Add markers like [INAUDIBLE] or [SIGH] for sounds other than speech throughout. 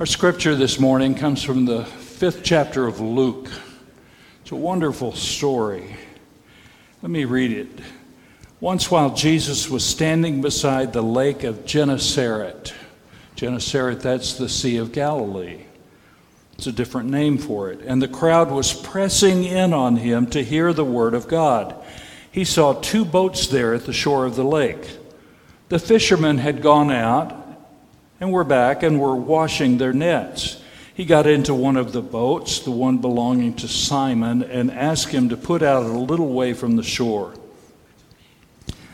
Our scripture this morning comes from the fifth chapter of Luke. It's a wonderful story. Let me read it. Once, while Jesus was standing beside the lake of Gennesaret, Gennesaret, that's the Sea of Galilee. It's a different name for it. And the crowd was pressing in on him to hear the word of God. He saw two boats there at the shore of the lake. The fishermen had gone out and were back and were washing their nets. He got into one of the boats, the one belonging to Simon, and asked him to put out a little way from the shore.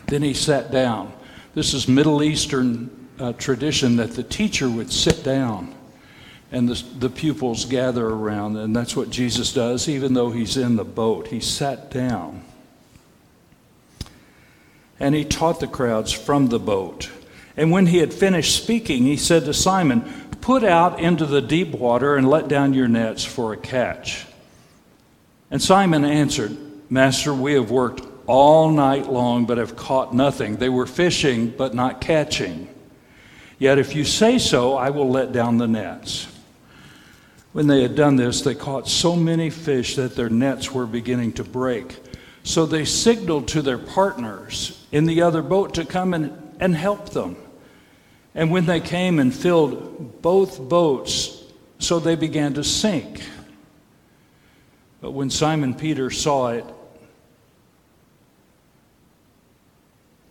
Then he sat down. This is Middle Eastern uh, tradition that the teacher would sit down and the, the pupils gather around, and that's what Jesus does, even though he's in the boat. He sat down. And he taught the crowds from the boat. And when he had finished speaking, he said to Simon, Put out into the deep water and let down your nets for a catch. And Simon answered, Master, we have worked all night long, but have caught nothing. They were fishing, but not catching. Yet if you say so, I will let down the nets. When they had done this, they caught so many fish that their nets were beginning to break. So they signaled to their partners in the other boat to come and, and help them. And when they came and filled both boats, so they began to sink. But when Simon Peter saw it,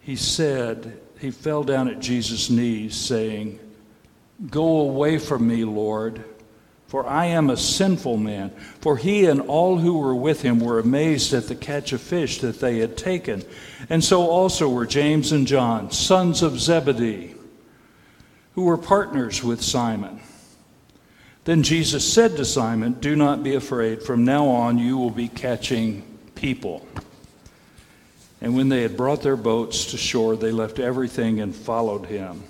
he said, he fell down at Jesus' knees, saying, Go away from me, Lord, for I am a sinful man. For he and all who were with him were amazed at the catch of fish that they had taken. And so also were James and John, sons of Zebedee who were partners with Simon. Then Jesus said to Simon, Do not be afraid. From now on, you will be catching people. And when they had brought their boats to shore, they left everything and followed him.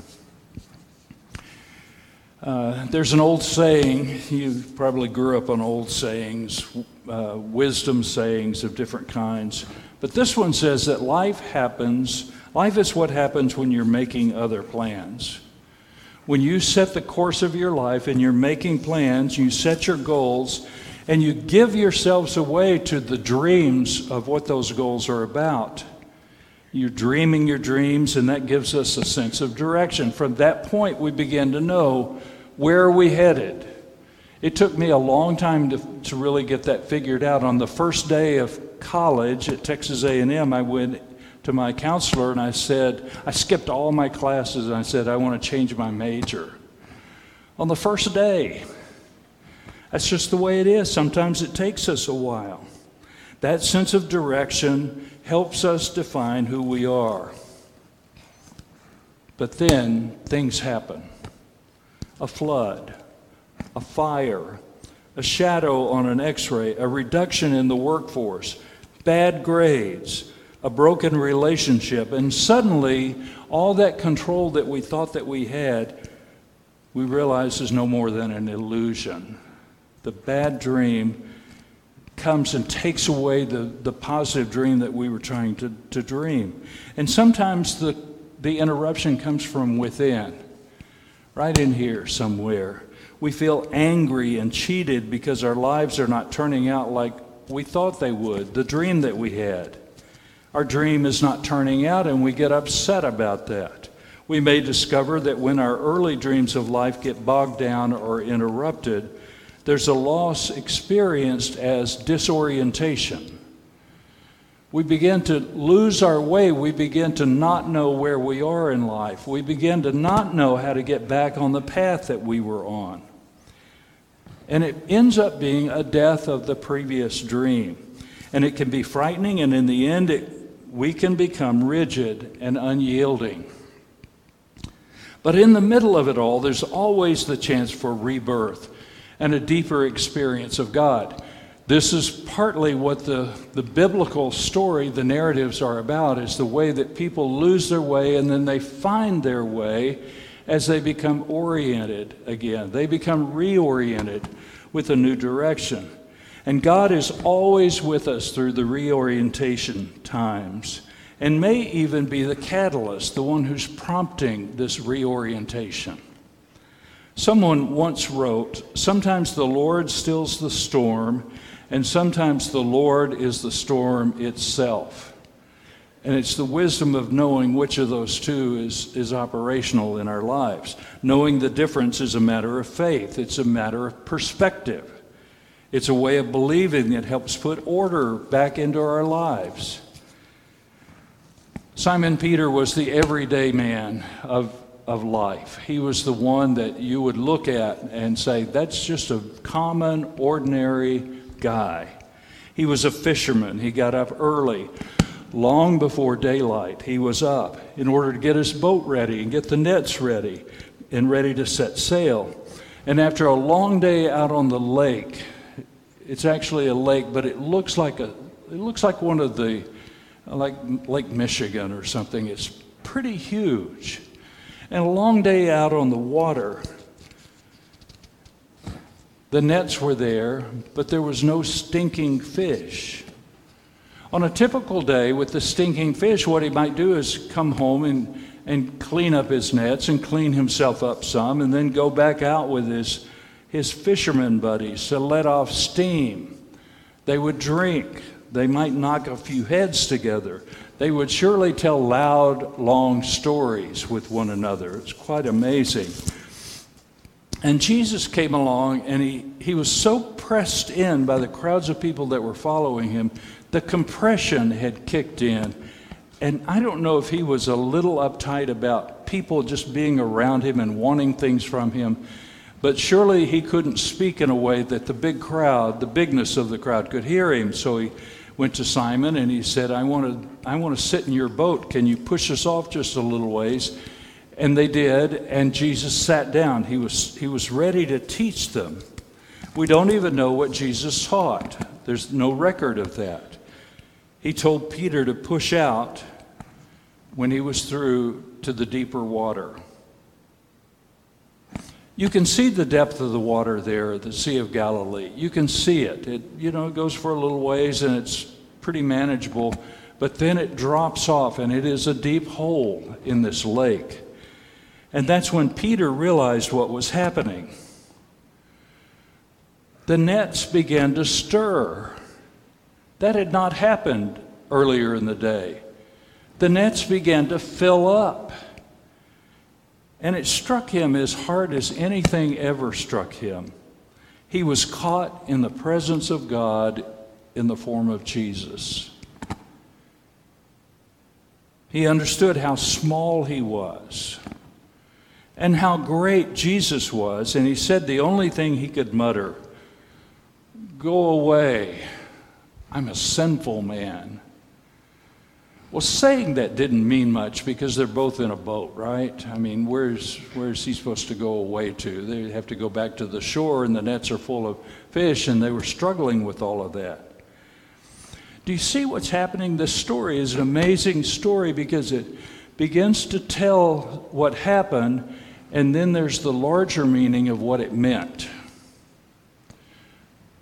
Uh, there's an old saying, you probably grew up on old sayings, uh, wisdom sayings of different kinds. But this one says that life happens, life is what happens when you're making other plans when you set the course of your life and you're making plans, you set your goals, and you give yourselves away to the dreams of what those goals are about. You're dreaming your dreams, and that gives us a sense of direction. From that point, we begin to know where are we headed. It took me a long time to, to really get that figured out. On the first day of college at Texas A&M, I went to my counselor and I said, I skipped all my classes and I said, I want to change my major. On the first day, that's just the way it is. Sometimes it takes us a while. That sense of direction helps us define who we are. But then things happen a flood, a fire, a shadow on an x ray, a reduction in the workforce, bad grades, a broken relationship. And suddenly, all that control that we thought that we had, we realize is no more than an illusion. The bad dream comes and takes away the, the positive dream that we were trying to, to dream. And sometimes the, the interruption comes from within, right in here somewhere. We feel angry and cheated because our lives are not turning out like we thought they would, the dream that we had our dream is not turning out, and we get upset about that. We may discover that when our early dreams of life get bogged down or interrupted, there's a loss experienced as disorientation. We begin to lose our way. We begin to not know where we are in life. We begin to not know how to get back on the path that we were on. And it ends up being a death of the previous dream. And it can be frightening, and in the end, it we can become rigid and unyielding. But in the middle of it all, there's always the chance for rebirth and a deeper experience of God. This is partly what the, the biblical story, the narratives are about, is the way that people lose their way and then they find their way as they become oriented again. They become reoriented with a new direction. And God is always with us through the reorientation times and may even be the catalyst, the one who's prompting this reorientation. Someone once wrote Sometimes the Lord stills the storm, and sometimes the Lord is the storm itself. And it's the wisdom of knowing which of those two is, is operational in our lives. Knowing the difference is a matter of faith, it's a matter of perspective. It's a way of believing that helps put order back into our lives. Simon Peter was the everyday man of, of life. He was the one that you would look at and say, that's just a common, ordinary guy. He was a fisherman. He got up early, long before daylight. He was up in order to get his boat ready and get the nets ready and ready to set sail. And after a long day out on the lake, it's actually a lake, but it looks like a it looks like one of the like Lake Michigan or something. It's pretty huge. And a long day out on the water. The nets were there, but there was no stinking fish. On a typical day with the stinking fish, what he might do is come home and, and clean up his nets and clean himself up some, and then go back out with his his fishermen buddies to let off steam. They would drink. They might knock a few heads together. They would surely tell loud, long stories with one another. It's quite amazing. And Jesus came along and he, he was so pressed in by the crowds of people that were following him, the compression had kicked in. And I don't know if he was a little uptight about people just being around him and wanting things from him. But surely he couldn't speak in a way that the big crowd, the bigness of the crowd, could hear him. So he went to Simon and he said, I want to, I want to sit in your boat. Can you push us off just a little ways? And they did, and Jesus sat down. He was, he was ready to teach them. We don't even know what Jesus taught, there's no record of that. He told Peter to push out when he was through to the deeper water. You can see the depth of the water there, the Sea of Galilee. You can see it. It you know it goes for a little ways and it's pretty manageable, but then it drops off and it is a deep hole in this lake. And that's when Peter realized what was happening. The nets began to stir. That had not happened earlier in the day. The nets began to fill up. And it struck him as hard as anything ever struck him. He was caught in the presence of God in the form of Jesus. He understood how small he was and how great Jesus was, and he said the only thing he could mutter Go away, I'm a sinful man. Well, saying that didn't mean much because they're both in a boat, right? I mean, where's, where's he supposed to go away to? They have to go back to the shore, and the nets are full of fish, and they were struggling with all of that. Do you see what's happening? This story is an amazing story because it begins to tell what happened, and then there's the larger meaning of what it meant.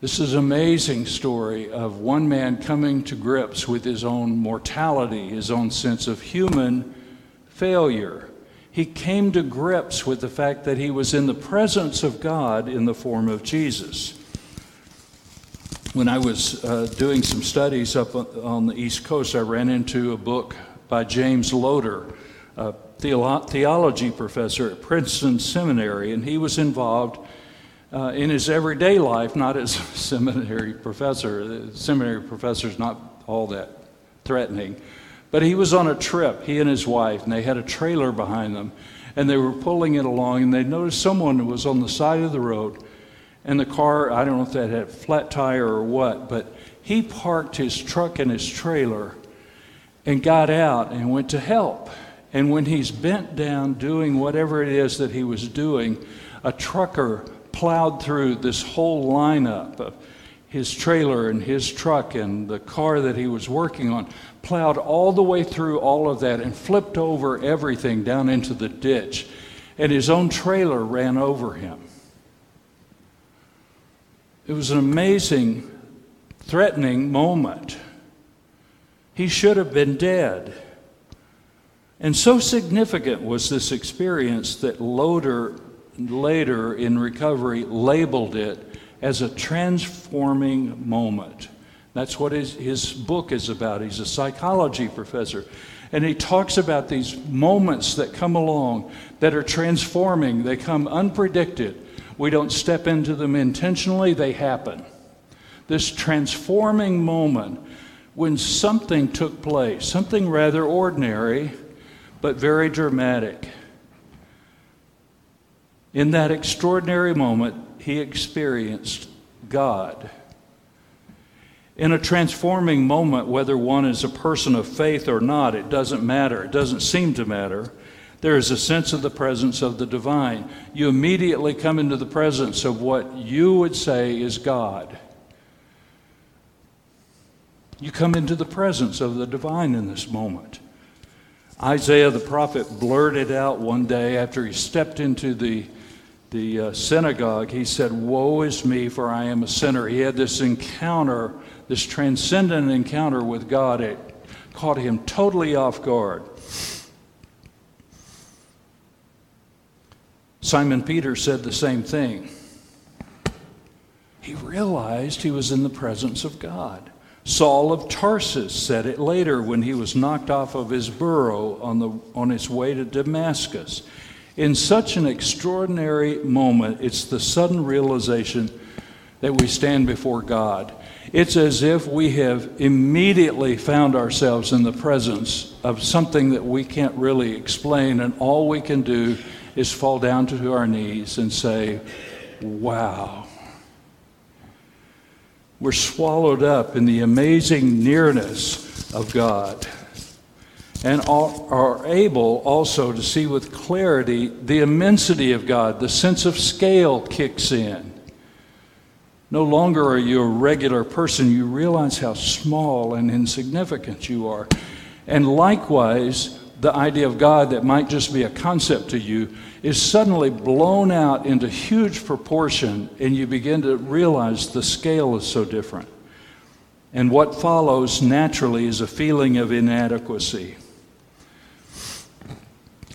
This is an amazing story of one man coming to grips with his own mortality, his own sense of human failure. He came to grips with the fact that he was in the presence of God in the form of Jesus. When I was uh, doing some studies up on the East Coast, I ran into a book by James Loder, a theology professor at Princeton Seminary, and he was involved uh, in his everyday life, not as a seminary professor. The seminary professor is not all that threatening. But he was on a trip, he and his wife, and they had a trailer behind them, and they were pulling it along, and they noticed someone was on the side of the road, and the car, I don't know if that had a flat tire or what, but he parked his truck and his trailer and got out and went to help. And when he's bent down doing whatever it is that he was doing, a trucker plowed through this whole lineup of his trailer and his truck and the car that he was working on, plowed all the way through all of that and flipped over everything down into the ditch. And his own trailer ran over him. It was an amazing, threatening moment. He should have been dead. And so significant was this experience that Loder later in recovery labeled it as a transforming moment. That's what his, his book is about. He's a psychology professor. And he talks about these moments that come along that are transforming, they come unpredicted. We don't step into them intentionally, they happen. This transforming moment when something took place, something rather ordinary, but very dramatic. In that extraordinary moment, he experienced God. In a transforming moment, whether one is a person of faith or not, it doesn't matter. It doesn't seem to matter. There is a sense of the presence of the divine. You immediately come into the presence of what you would say is God. You come into the presence of the divine in this moment. Isaiah the prophet blurted out one day after he stepped into the, the uh, synagogue, he said, Woe is me, for I am a sinner. He had this encounter, this transcendent encounter with God. It caught him totally off guard. Simon Peter said the same thing. He realized he was in the presence of God. Saul of Tarsus said it later when he was knocked off of his burro on, the, on his way to Damascus. In such an extraordinary moment, it's the sudden realization that we stand before God. It's as if we have immediately found ourselves in the presence of something that we can't really explain, and all we can do is fall down to our knees and say, Wow we're swallowed up in the amazing nearness of God and are able also to see with clarity the immensity of God. The sense of scale kicks in. No longer are you a regular person, you realize how small and insignificant you are. And likewise, the idea of God that might just be a concept to you is suddenly blown out into huge proportion, and you begin to realize the scale is so different. And what follows naturally is a feeling of inadequacy.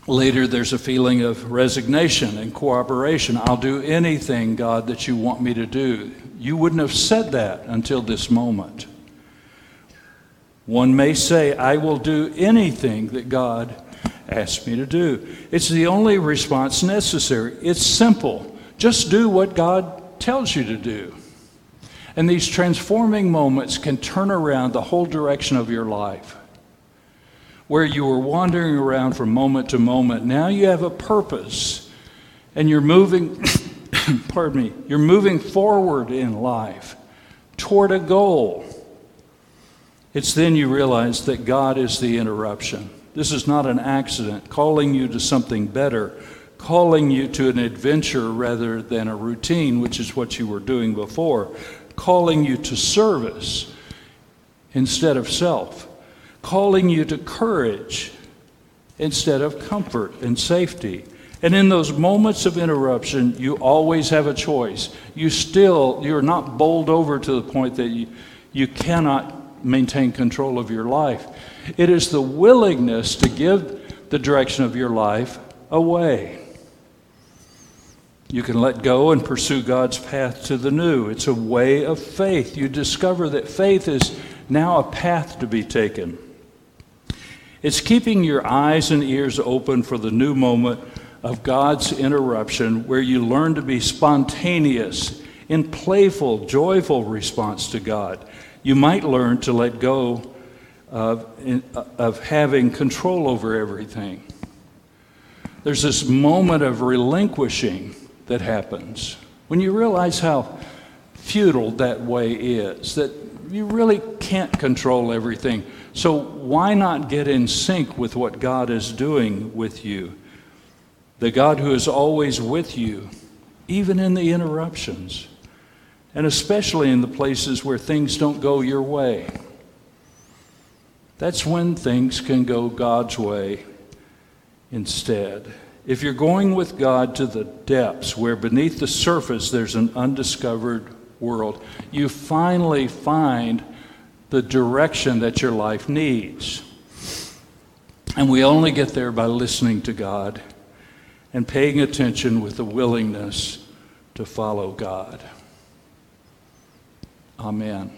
Later, there's a feeling of resignation and cooperation. I'll do anything, God, that you want me to do. You wouldn't have said that until this moment. One may say, I will do anything that God asks me to do. It's the only response necessary. It's simple. Just do what God tells you to do. And these transforming moments can turn around the whole direction of your life. Where you were wandering around from moment to moment, now you have a purpose and you're moving, [COUGHS] pardon me, you're moving forward in life toward a goal. It's then you realize that God is the interruption. This is not an accident, calling you to something better, calling you to an adventure rather than a routine, which is what you were doing before, calling you to service instead of self, calling you to courage instead of comfort and safety. And in those moments of interruption, you always have a choice. You still, you're not bowled over to the point that you, you cannot maintain control of your life. It is the willingness to give the direction of your life away. You can let go and pursue God's path to the new. It's a way of faith. You discover that faith is now a path to be taken. It's keeping your eyes and ears open for the new moment of God's interruption where you learn to be spontaneous in playful, joyful response to God you might learn to let go of, of having control over everything. There's this moment of relinquishing that happens when you realize how futile that way is, that you really can't control everything. So, why not get in sync with what God is doing with you? The God who is always with you, even in the interruptions and especially in the places where things don't go your way. That's when things can go God's way instead. If you're going with God to the depths where beneath the surface there's an undiscovered world, you finally find the direction that your life needs. And we only get there by listening to God and paying attention with a willingness to follow God. Amen.